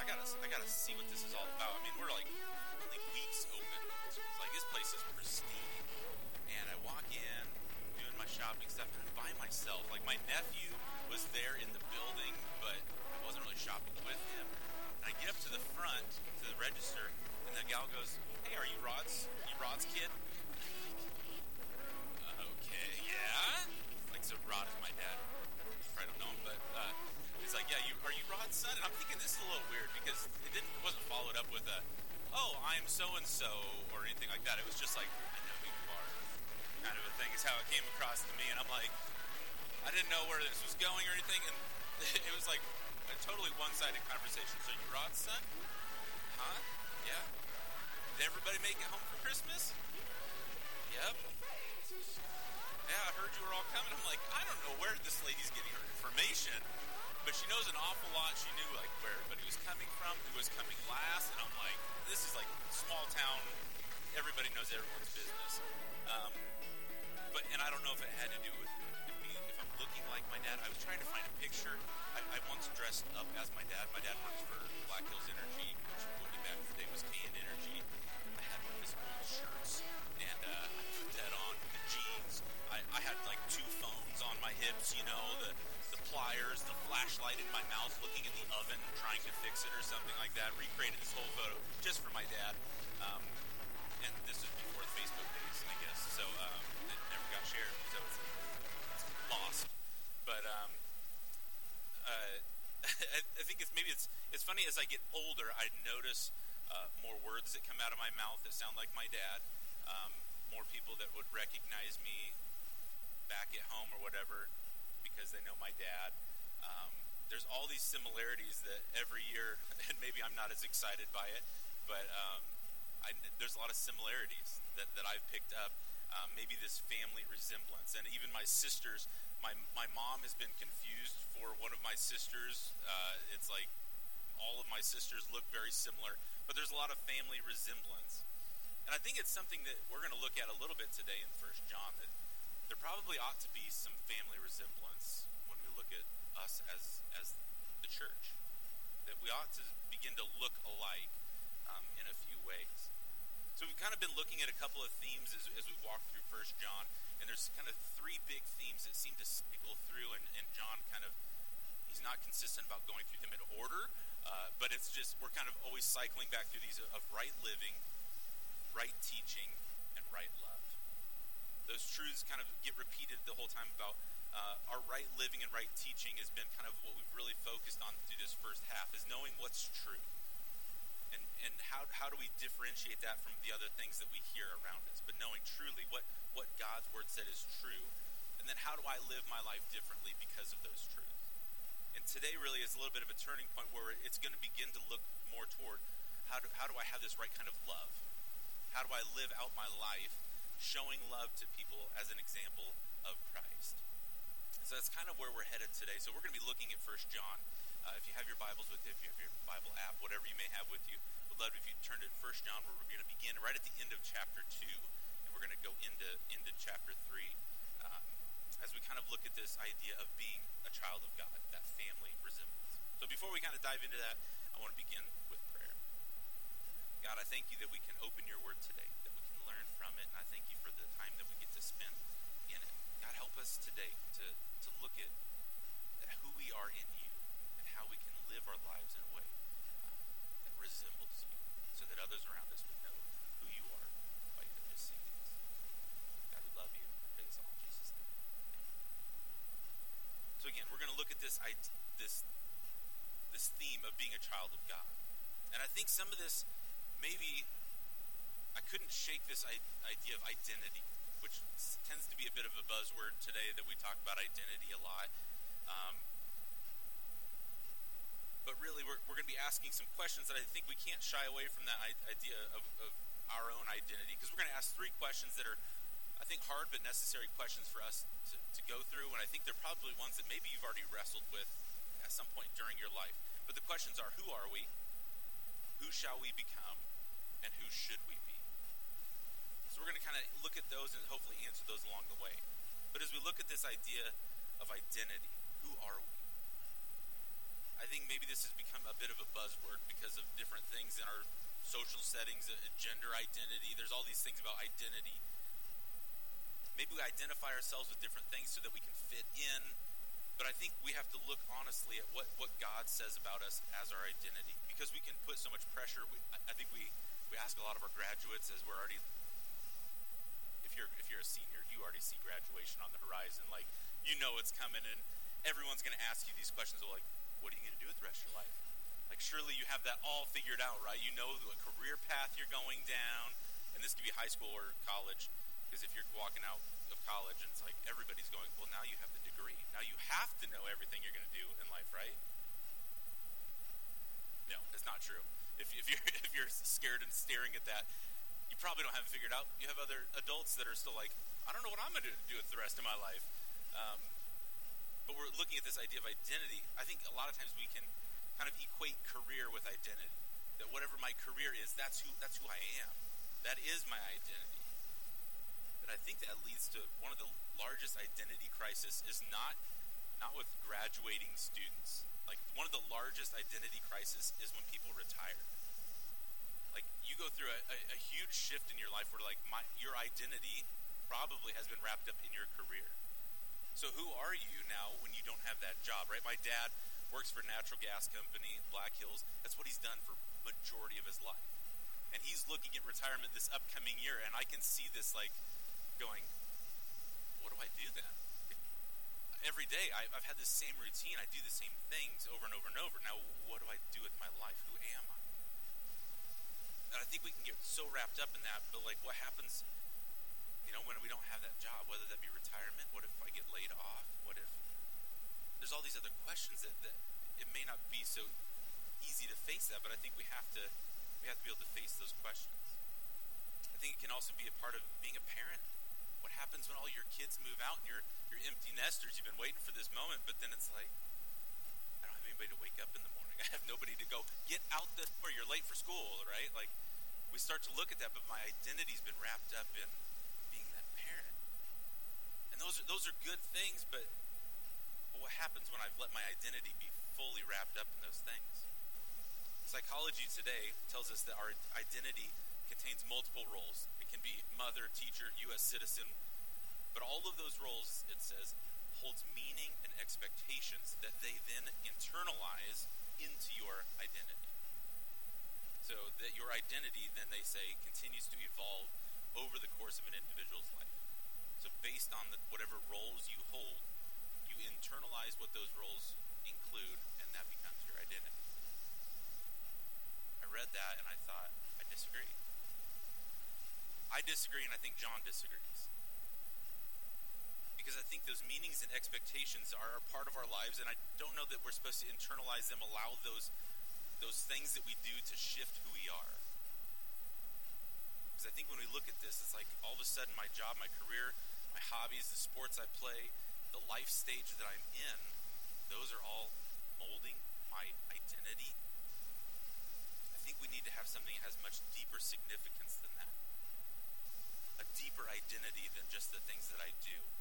I gotta, I gotta see what this is all about. I mean, we're like only weeks open. Like this place is pristine and I walk in, doing my shopping stuff, and I'm by myself. Like my nephew was there in the building, but I wasn't really shopping with him. And I get up to the front, to the register, and the gal goes, "Hey, are you Rod's? You Rod's kid?" Okay, yeah. Like so, Rod is my dad. You probably don't know him, but uh, he's like, "Yeah, you are you Rod's son?" And I'm thinking this is a little weird because it didn't it wasn't followed up with a, "Oh, I'm so and so" or anything like that. It was just like, "I know who you are." kind of a thing is how it came across to me. And I'm like I didn't know where this was going or anything. And it was like a totally one-sided conversation. So you Rod's son huh? Yeah. Did everybody make it home for Christmas? Yep. Yeah I heard you were all coming. I'm like I don't know where this lady's getting her information but she knows an awful lot she knew like where everybody was coming from who was coming last and I'm like this is like small town everybody knows everyone's business um, but and I don't know if it had to do with me, if I'm looking like my dad. I was trying to find a picture. I, I once dressed up as my dad. My dad works for Black Hills Energy, which way back in the day was KN Energy. I had one of his old shirts, and uh, I put that on the jeans. I, I had like two phones on my hips, you know, the pliers, the flashlight in my mouth, looking in the oven, trying to fix it or something like that. Recreated this whole photo just for my dad. Um, and this is before the Facebook days, I guess. So um, it never got shared, so it's, it's lost. But um, uh, I, I think it's maybe it's it's funny as I get older, I notice uh, more words that come out of my mouth that sound like my dad. Um, more people that would recognize me back at home or whatever because they know my dad. Um, there's all these similarities that every year, and maybe I'm not as excited by it, but um, I, there's a lot of similarities that, that I've picked up. Um, maybe this family resemblance, and even my sisters. My my mom has been confused for one of my sisters. Uh, it's like all of my sisters look very similar, but there's a lot of family resemblance. And I think it's something that we're going to look at a little bit today in First John. That there probably ought to be some family resemblance when we look at us as as the church. That we ought to begin to look alike um, in a few ways. So we've kind of been looking at a couple of themes as, as we've walked through First John, and there's kind of three big themes that seem to cycle through, and, and John kind of he's not consistent about going through them in order, uh, but it's just we're kind of always cycling back through these of right living, right teaching, and right love. Those truths kind of get repeated the whole time about uh, our right living and right teaching has been kind of what we've really focused on through this first half is knowing what's true and and how how do we differentiate that from the other things that we hear around us? But knowing truly what what God's word said is true, and then how do I live my life differently because of those truths? And today really is a little bit of a turning point where it's going to begin to look more toward how do how do I have this right kind of love? How do I live out my life showing love to people as an example of Christ? So that's kind of where we're headed today. So we're going to be looking at First John. Uh, if you have your Bibles with you, if you have your Bible app, whatever you may have with you, would love if you turn to First John, where we're going to begin right at the end of chapter two, and we're going to go into into chapter three, um, as we kind of look at this idea of being a child of God, that family resemblance. So before we kind of dive into that, I want to begin with prayer. God, I thank you that we can open your word today, that we can learn from it, and I thank you for the time that we get to spend in it. God, help us today to, to look at who we are in you and how we can live our lives in a way uh, that resembles you so that others around us would know who you are by just seeing. God, we love you. Pray this all in Jesus' name. So again, we're going to look at this this this theme of being a child of God. And I think some of this maybe couldn't shake this idea of identity, which tends to be a bit of a buzzword today that we talk about identity a lot. Um, but really, we're, we're going to be asking some questions that I think we can't shy away from that idea of, of our own identity, because we're going to ask three questions that are, I think, hard but necessary questions for us to, to go through. And I think they're probably ones that maybe you've already wrestled with at some point during your life. But the questions are who are we? Who shall we become? And who should we? We're going to kind of look at those and hopefully answer those along the way. But as we look at this idea of identity, who are we? I think maybe this has become a bit of a buzzword because of different things in our social settings, uh, gender identity. There's all these things about identity. Maybe we identify ourselves with different things so that we can fit in. But I think we have to look honestly at what, what God says about us as our identity. Because we can put so much pressure. We, I think we, we ask a lot of our graduates as we're already you're if you're a senior, you already see graduation on the horizon. Like you know it's coming and everyone's gonna ask you these questions like, what are you going to do with the rest of your life? Like, surely you have that all figured out, right? You know what career path you're going down, and this could be high school or college, because if you're walking out of college and it's like everybody's going, well, now you have the degree. Now you have to know everything you're going to do in life, right? No, it's not true. If, if you're if you're scared and staring at that, probably don't have it figured out. You have other adults that are still like, I don't know what I'm going to do with the rest of my life. Um, but we're looking at this idea of identity. I think a lot of times we can kind of equate career with identity. That whatever my career is, that's who that's who I am. That is my identity. But I think that leads to one of the largest identity crisis is not not with graduating students. Like one of the largest identity crisis is when people retire. Like you go through a, a, a huge shift in your life where like my your identity probably has been wrapped up in your career so who are you now when you don't have that job, right? My dad works for a natural gas company, Black Hills. That's what he's done for majority of his life. And he's looking at retirement this upcoming year, and I can see this like going, what do I do then? Every day I, I've had this same routine. I do the same things over and over and over. Now, what do I do with my life? Who am I? I think we can get so wrapped up in that, but like, what happens you know, when we don't have that job, whether that be retirement, what if I get laid off? What if there's all these other questions that, that it may not be so easy to face that, but I think we have to we have to be able to face those questions. I think it can also be a part of being a parent. What happens when all your kids move out and you're you're empty nesters? You've been waiting for this moment, but then it's like I don't have anybody to wake up in the morning. I have nobody to go get out the door. You're late for school, right? Like we start to look at that, but my identity's been wrapped up in being that parent. And those are, those are good things, but, but what happens when I've let my identity be fully wrapped up in those things? Psychology today tells us that our identity contains multiple roles. It can be mother, teacher, U.S. citizen, but all of those roles, it says, holds meaning and expectations that they then internalize into your identity. So that your identity, then they say, continues to evolve over the course of an individual's life. So based on the, whatever roles you hold, you internalize what those roles include, and that becomes your identity. I read that and I thought, I disagree. I disagree, and I think John disagrees. Because I think those meanings and expectations are part of our lives, and I don't know that we're supposed to internalize them, allow those those things that we do to shift who we are. Because I think when we look at this, it's like all of a sudden my job, my career, my hobbies, the sports I play, the life stage that I'm in, those are all molding my identity. I think we need to have something that has much deeper significance than that. A deeper identity than just the things that I do.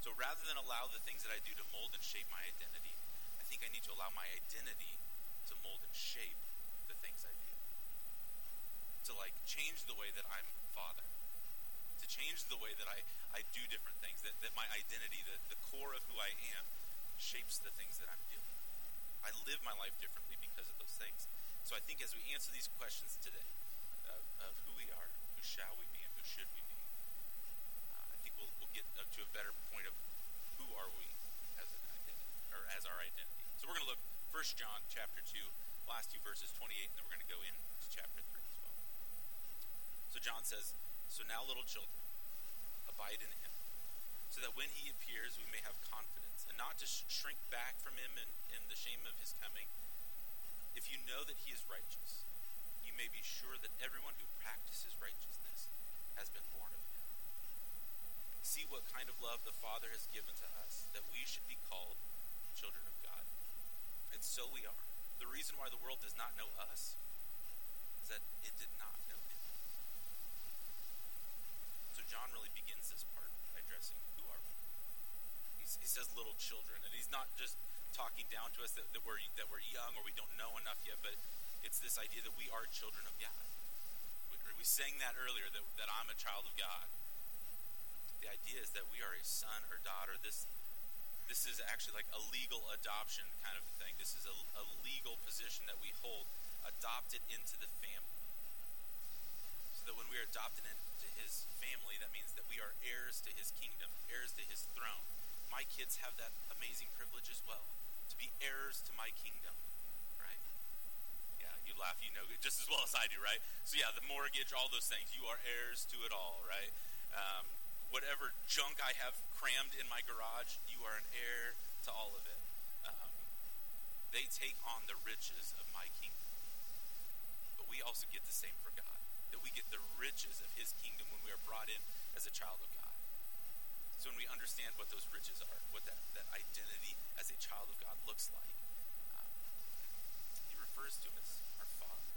So rather than allow the things that I do to mold and shape my identity, I think I need to allow my identity to mold and shape the things I do. To like change the way that I'm father To change the way that I, I do different things, that, that my identity, the, the core of who I am, shapes the things that I'm doing. I live my life differently because of those things. So I think as we answer these questions today of, of who we are, who shall we be, and who should we be, uh, I think we'll, we'll get to a better point of who are we as an identity, or as our identity. So we're going to look 1 John chapter 2, last two verses, 28, and then we're going to go into chapter 3 as well. So John says, So now, little children, abide in him, so that when he appears, we may have confidence, and not to shrink back from him in, in the shame of his coming. If you know that he is righteous, you may be sure that everyone who practices righteousness has been love the Father has given to us that we should be called children of God. And so we are. The reason why the world does not know us is that it did not know him. So John really begins this part by addressing who are we. He's, he says little children, and he's not just talking down to us that, that, we're, that we're young or we don't know enough yet, but it's this idea that we are children of God. We, we sang that earlier, that, that I'm a child of God. The idea is that we are a son or daughter. This this is actually like a legal adoption kind of thing. This is a, a legal position that we hold, adopted into the family. So that when we are adopted into his family, that means that we are heirs to his kingdom, heirs to his throne. My kids have that amazing privilege as well, to be heirs to my kingdom, right? Yeah, you laugh, you know just as well as I do, right? So yeah, the mortgage, all those things, you are heirs to it all, right? Um, whatever junk I have crammed in my garage, you are an heir to all of it. Um, they take on the riches of my kingdom. But we also get the same for God. That we get the riches of his kingdom when we are brought in as a child of God. So when we understand what those riches are, what that, that identity as a child of God looks like, um, he refers to him as our Father.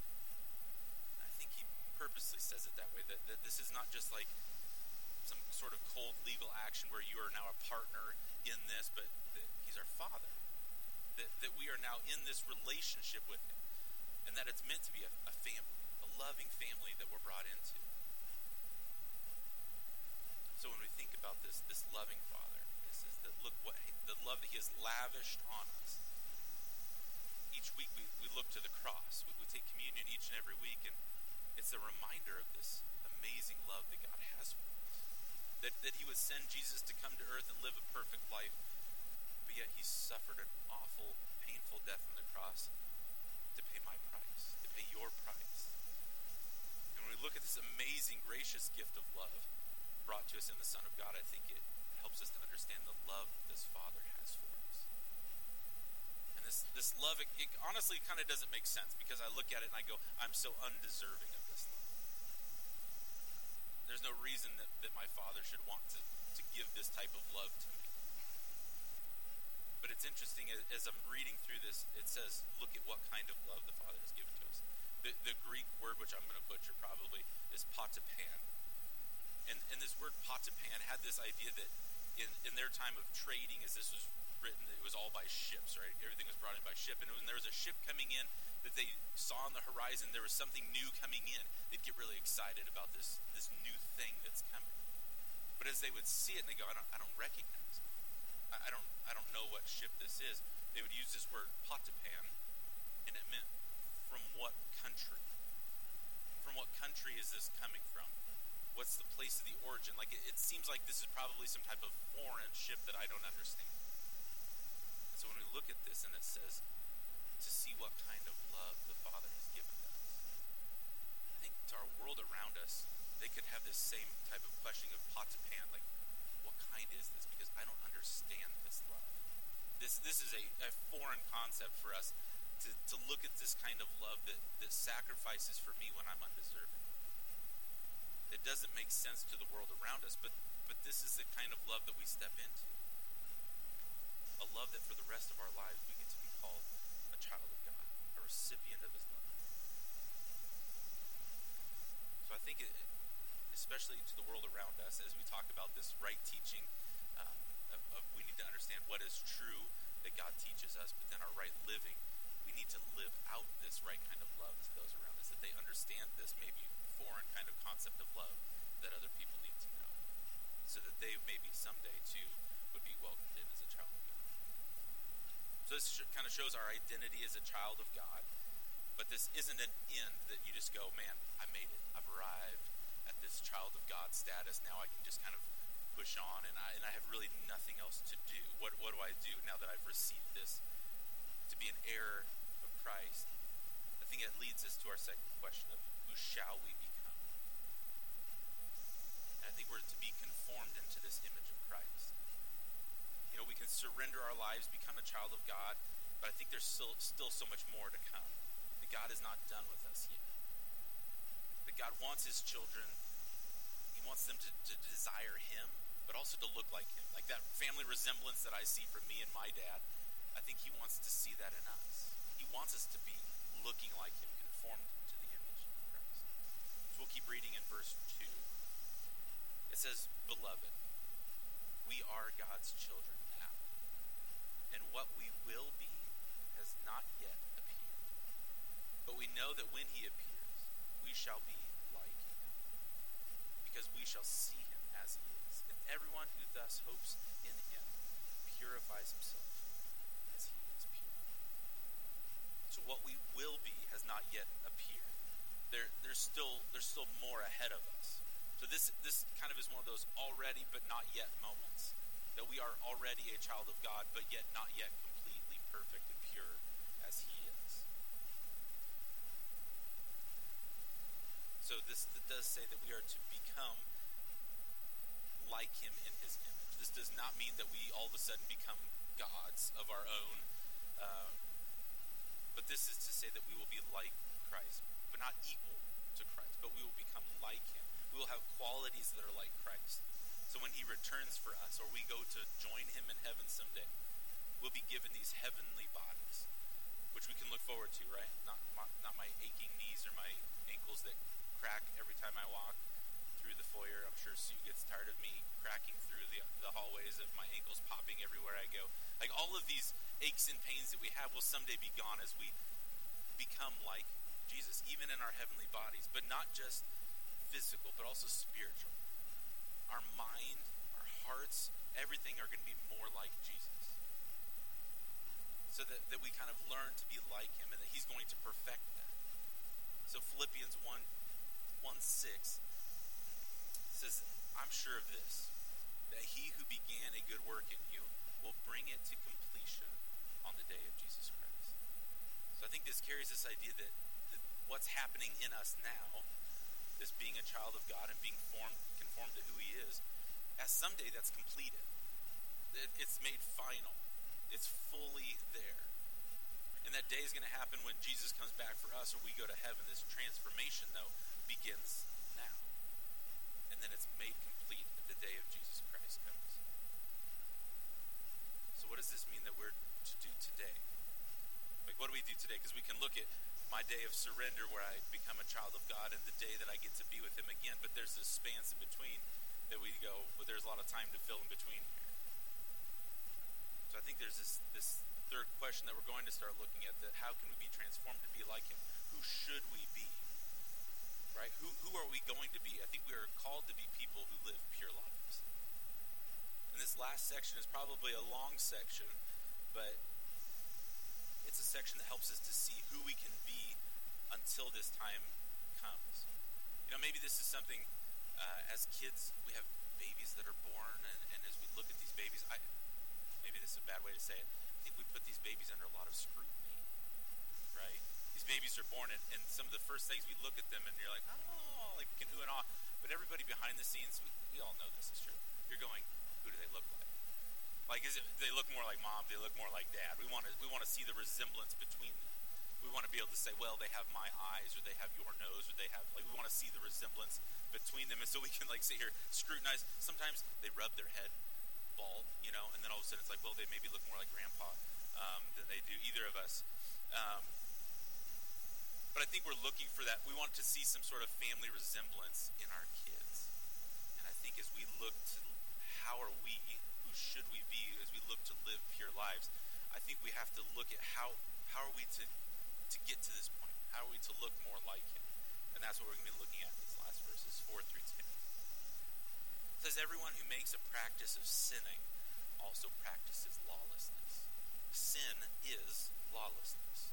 And I think he purposely says it that way, that, that this is not just like some sort of cold legal action where you are now a partner in this, but that he's our father. That, that we are now in this relationship with him. And that it's meant to be a, a family, a loving family that we're brought into. So when we think about this, this loving father, this is that look what the love that he has lavished on us. Each week we, we look to the cross. We, we take communion each and every week, and it's a reminder of this amazing love that God has for us that, that he would send Jesus to come to earth and live a perfect life, but yet he suffered an awful, painful death on the cross to pay my price, to pay your price. And when we look at this amazing, gracious gift of love brought to us in the Son of God, I think it helps us to understand the love this Father has for us. And this, this love, it, it honestly kind of doesn't make sense because I look at it and I go, I'm so undeserving of this love. There's no reason that, that my father should want to, to give this type of love to me. But it's interesting as, I'm reading through this, it says, look at what kind of love the Father has given to us. The, the Greek word, which I'm going to butcher probably, is patapan. And, and this word patapan had this idea that in, in their time of trading, as this was written, it was all by ships, right? Everything was brought in by ship. And when there was a ship coming in that they saw on the horizon, there was something new coming in, they'd get really excited about this, this new thing that's coming. But as they would see it and they go, I don't, I don't recognize it. I, I don't, I don't know what ship this is. They would use this word patapan, and it meant from what country? From what country is this coming from? What's the place of the origin? Like it, it seems like this is probably some type of foreign ship that I don't understand. And so when we look at this and it says see what kind of love the Father has given us, I think to our world around us, they could have this same type of questioning of pot to pan, like, what kind is this? Because I don't understand this love. This this is a, a foreign concept for us to, to look at this kind of love that, that sacrifices for me when I'm undeserving. It doesn't make sense to the world around us, but but this is the kind of love that we step into. A love that for the rest of our lives we get to be called a child of God, a recipient of his love. So I think it, especially to the world around us, as we talk about this right teaching um, of, of we need to understand what is true that God teaches us, but then our right living, we need to live out this right kind of love to those around us, that they understand this maybe foreign kind of concept of love that other people need to know, so that they maybe someday too would be welcomed in as a child of God. So this kind of shows our identity as a child of God, but this isn't an end that you just go, man, I made it, I've arrived at this child of God status. Now I can just kind of push on, and I, and I have really nothing else to do. What, what do I do now that I've received this to be an heir of Christ? I think it leads us to our second question of who shall we become? And I think we're to be conformed into this image of Christ. You know, we can surrender our lives, become a child of God, but I think there's still, still so much more to come. That God is not done with us yet that God wants his children, he wants them to, to desire him but also to look like him. Like that family resemblance that I see from me and my dad, I think he wants to see that in us. He wants us to be looking like him, conformed to the image of Christ. So we'll keep reading in verse 2. It says, Beloved, we are God's children now, and what we will be has not yet appeared. But we know that when he appears, we shall be like him, because we shall see him as he is. And everyone who thus hopes in him purifies himself as he is pure. So what we will be has not yet appeared. There, there's still there's still more ahead of us. So this this kind of is one of those already but not yet moments. That we are already a child of God, but yet not yet completely perfect and pure as he is. So this does say that we are to become like him in his image. This does not mean that we all of a sudden become gods of our own. Um, but this is to say that we will be like Christ, but not equal to Christ, but we will become like him. We will have qualities that are like Christ. So when he returns for us, or we go to join him in heaven someday, we'll be given these heavenly bodies, which we can look forward to, right? Not, not my aching knees or my ankles that crack every time I walk, through the foyer. I'm sure Sue gets tired of me cracking through the, the hallways of my ankles popping everywhere I go. Like all of these aches and pains that we have will someday be gone as we become like Jesus, even in our heavenly bodies, but not just physical, but also spiritual. Our mind, our hearts, everything are going to be more like Jesus. So that, that we kind of learn to be like him and that he's going to perfect that. So Philippians 1, 1 6 says, I'm sure of this, that he who began a good work in you will bring it to completion on the day of Jesus Christ. So I think this carries this idea that, that what's happening in us now, this being a child of God and being formed, conformed to who he is, as someday that's completed. It's made final. It's fully there. And that day is going to happen when Jesus comes back for us or we go to heaven. This transformation, though, begins now. And then it's made complete at the day of Jesus Christ comes. So, what does this mean that we're to do today? Like, what do we do today? Because we can look at my day of surrender where I become a child of God and the day that I get to be with Him again, but there's this span in between that we go, but there's a lot of time to fill in between here. So, I think there's this, this third question that we're going to start looking at that how can we be transformed to be like Him? Who should we be? Right? Who, who are we going to be? I think we are called to be people who live pure lives. And this last section is probably a long section, but it's a section that helps us to see who we can be until this time comes. You know, maybe this is something uh, as kids, we have babies that are born, and, and as we look at these babies, I, maybe this is a bad way to say it, I think we put these babies under a lot of scrutiny these babies are born, and, and some of the first things we look at them and you're like, oh, like can ooh and ah. But everybody behind the scenes, we, we all know this is true. You're going, who do they look like? Like, is it, they look more like mom? They look more like dad? We want to we want to see the resemblance between them. We want to be able to say, well, they have my eyes, or they have your nose, or they have like we want to see the resemblance between them, and so we can like sit here scrutinize. Sometimes they rub their head bald, you know, and then all of a sudden it's like, well, they maybe look more like grandpa um, than they do either of us. Um, but I think we're looking for that. We want to see some sort of family resemblance in our kids. And I think as we look to how are we, who should we be as we look to live pure lives, I think we have to look at how how are we to to get to this point? How are we to look more like him? And that's what we're going to be looking at in these last verses, 4 through 10. It says, Everyone who makes a practice of sinning also practices lawlessness. Sin is lawlessness.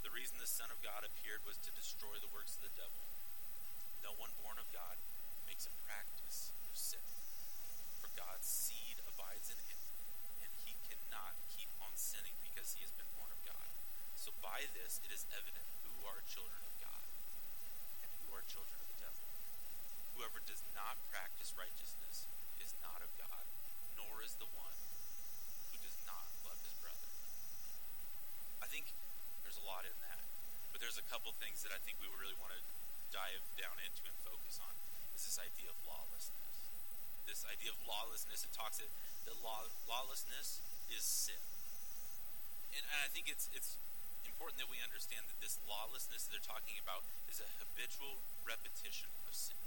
the reason the Son of God appeared was to destroy the works of the devil. No one born of God makes a practice of sin. For God's seed abides in him, and he cannot keep on sinning because he has been born of God. So by this it is evident who are children of God and who are children of the devil. Whoever does not practice righteousness is not of God, nor is the one who does not love his brother. I think there's a lot in that. But there's a couple things that I think we really want to dive down into and focus on is this idea of lawlessness. This idea of lawlessness, it talks that, that law, lawlessness is sin. And, and I think it's, it's important that we understand that this lawlessness they're talking about is a habitual repetition of sin.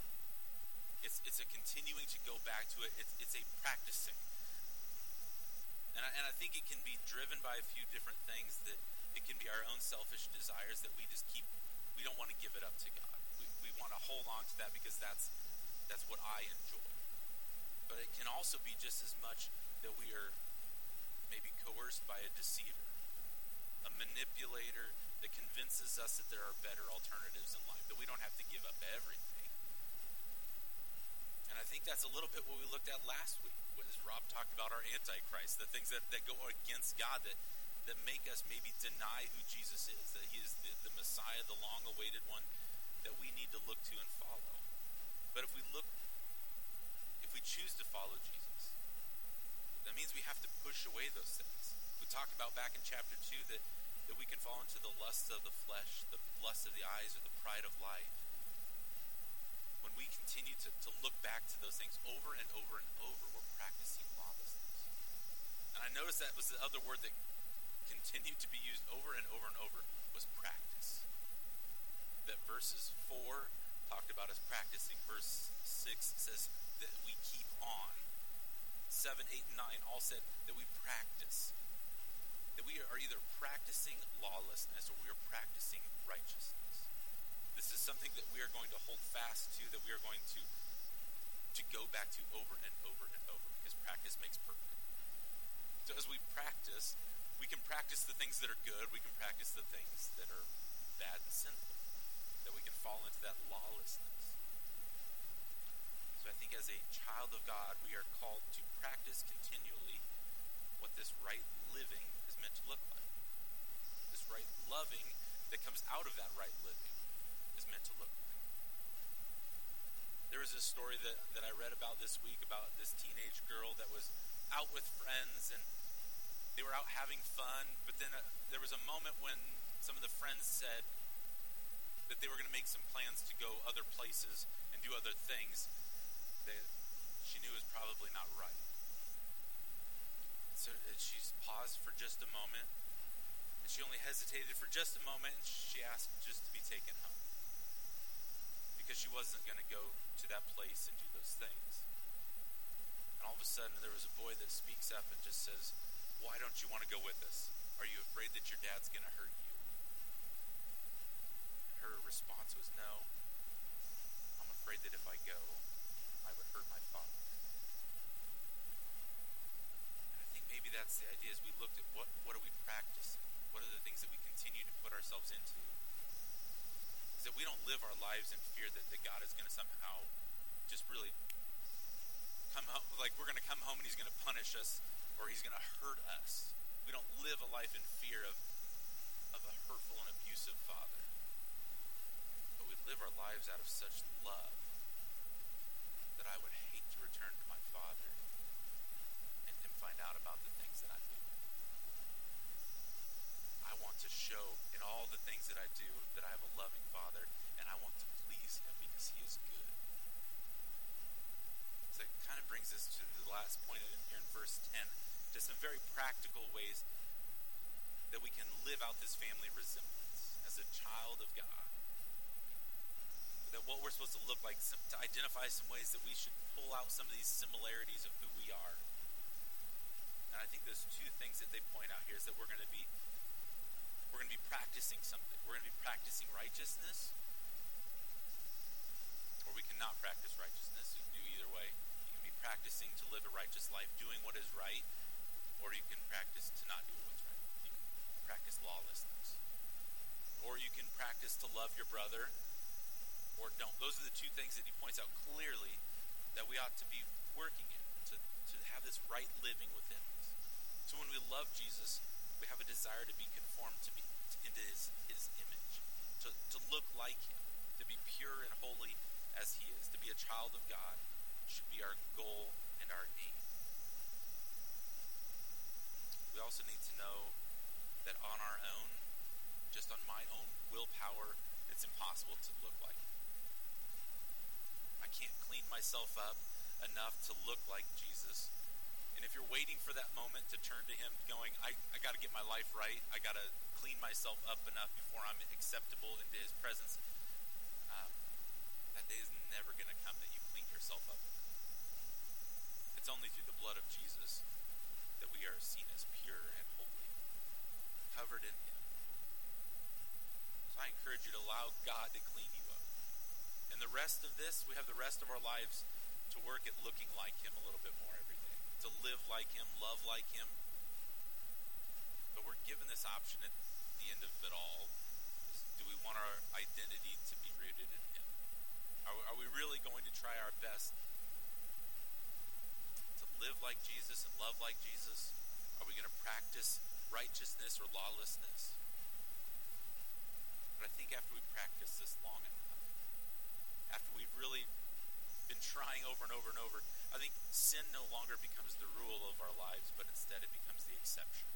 It's, it's a continuing to go back to it. It's, it's a practicing. And I, and I think it can be driven by a few different things that, it can be our own selfish desires that we just keep, we don't want to give it up to God. We, we want to hold on to that because that's, that's what I enjoy. But it can also be just as much that we are maybe coerced by a deceiver, a manipulator that convinces us that there are better alternatives in life, that we don't have to give up everything. And I think that's a little bit what we looked at last week as Rob talked about our antichrist, the things that, that go against God that, that make us maybe deny who Jesus is, that he is the, the Messiah, the long awaited one that we need to look to and follow. But if we look, if we choose to follow Jesus, that means we have to push away those things. We talked about back in chapter 2 that, that we can fall into the lusts of the flesh, the lust of the eyes, or the pride of life when we continue to, to look back to those things over and over and over, we're practicing lawlessness. And I noticed that was the other word that continued to be used over and over and over was practice. That verses 4 talked about as practicing. Verse 6 says that we keep on. 7, 8, and 9 all said that we practice. That we are either practicing lawlessness or we are practicing righteousness. This is something that we are going to hold fast to, that we are going to to go back to over and over and over because practice makes perfect. So as we practice, we can practice the things that are good, we can practice the things that are bad and sinful, that we can fall into that lawlessness. So I think as a child of God, we are called to practice continually what this right living is meant to look like. This right loving that comes out of that right living is meant to look like. There was a story that, that I read about this week about this teenage girl that was out with friends and they were out having fun, but then uh, there was a moment when some of the friends said that they were going to make some plans to go other places and do other things that she knew was probably not right. So uh, she paused for just a moment, and she only hesitated for just a moment, and she asked just to be taken home because she wasn't going to go to that place and do those things. And all of a sudden, there was a boy that speaks up and just says, Why don't you want to go with us? Are you afraid that your dad's going to hurt you? And her response was, No. I'm afraid that if I go, I would hurt my father. And I think maybe that's the idea as we looked at what, what are we practicing? What are the things that we continue to put ourselves into? is that we don't live our lives in fear that, that God is going to somehow just really come home, like we're going to come home and he's going to punish us or he's going to hurt us. We don't live a life in fear of, of a hurtful and abusive father. But we live our lives out of such love that I would hate to return to my father and him find out about the things that I do. I want to show in all the things that I do that I have a loving Father and I want to please Him because He is good. So it kind of brings us to the last point in here in verse 10 to some very practical ways that we can live out this family resemblance as a child of God. That what we're supposed to look like, some, to identify some ways that we should pull out some of these similarities of who we are. And I think those two things that they point out here is that we're going to be we're going to be practicing something. We're going to be practicing righteousness, or we cannot practice righteousness. You can do either way. You can be practicing to live a righteous life, doing what is right, or you can practice to not do what's right. You can practice lawlessness. Or you can practice to love your brother, or don't. Those are the two things that he points out clearly that we ought to be working in, to, to have this right living within us. So when we love Jesus, we have a desire to be conformed to be into his, his image, to, to look like him, to be pure and holy as he is, to be a child of God should be our goal and our aim. We also need to know that on our own, just on my own willpower, it's impossible to look like. I can't clean myself up enough to look like Jesus. And if you're waiting for that moment to turn to Him, going, I, I got to get my life right, I got to clean myself up enough before I'm acceptable into His presence, um, that day is never going to come that you clean yourself up enough. It's only through the blood of Jesus are seen as pure and holy, covered in Him. So I encourage you to allow God to clean you up. And the rest of this, we have the rest of our lives to work at looking like Him a little bit more every day, to live like Him, love like Him. But we're given this option at the end of it all. Is, do we want our identity to be rooted in Him? Are, are we really going to try our best to live like Jesus and love like Jesus? Are we going to practice righteousness or lawlessness? But I think after we practice this long enough, after we've really been trying over and over and over, I think sin no longer becomes the rule of our lives, but instead it becomes the exception.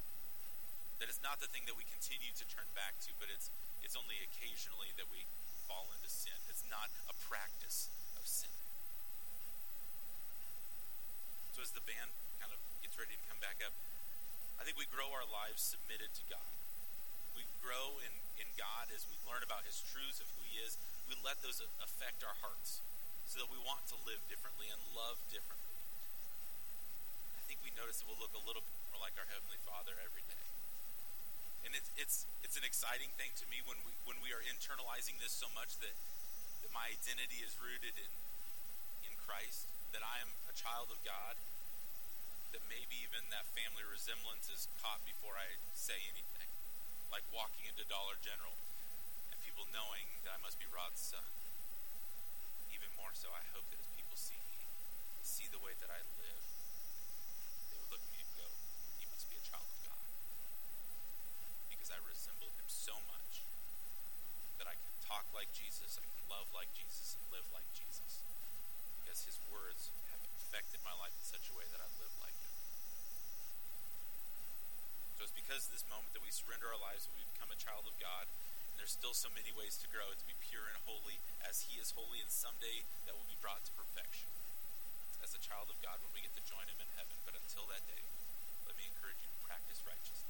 That it's not the thing that we continue to turn back to, but it's it's only occasionally that we fall into sin. It's not a practice of sin. So as the band ready to come back up, I think we grow our lives submitted to God. We grow in, in God as we learn about His truths of who He is. We let those affect our hearts so that we want to live differently and love differently. I think we notice that we'll look a little bit more like our Heavenly Father every day. And it's it's it's an exciting thing to me when we when we are internalizing this so much that that my identity is rooted in in Christ, that I am a child of God, that maybe even that family resemblance is caught before I say anything. Like walking into Dollar General and people knowing that I must be Rod's son even more so, I hope that as people see me, they see the way that I live, they would look at me and go, "You must be a child of God," because I resemble Him so much that I can talk like Jesus, I can love like Jesus, and live like Jesus, because His words have affected my life in such a way that I live like. So it's because of this moment that we surrender our lives, that we become a child of God And there's still so many ways to grow to be pure and holy as He is holy, and someday that will be brought to perfection as a child of God when we get to join Him in heaven. But until that day, let me encourage you to practice righteousness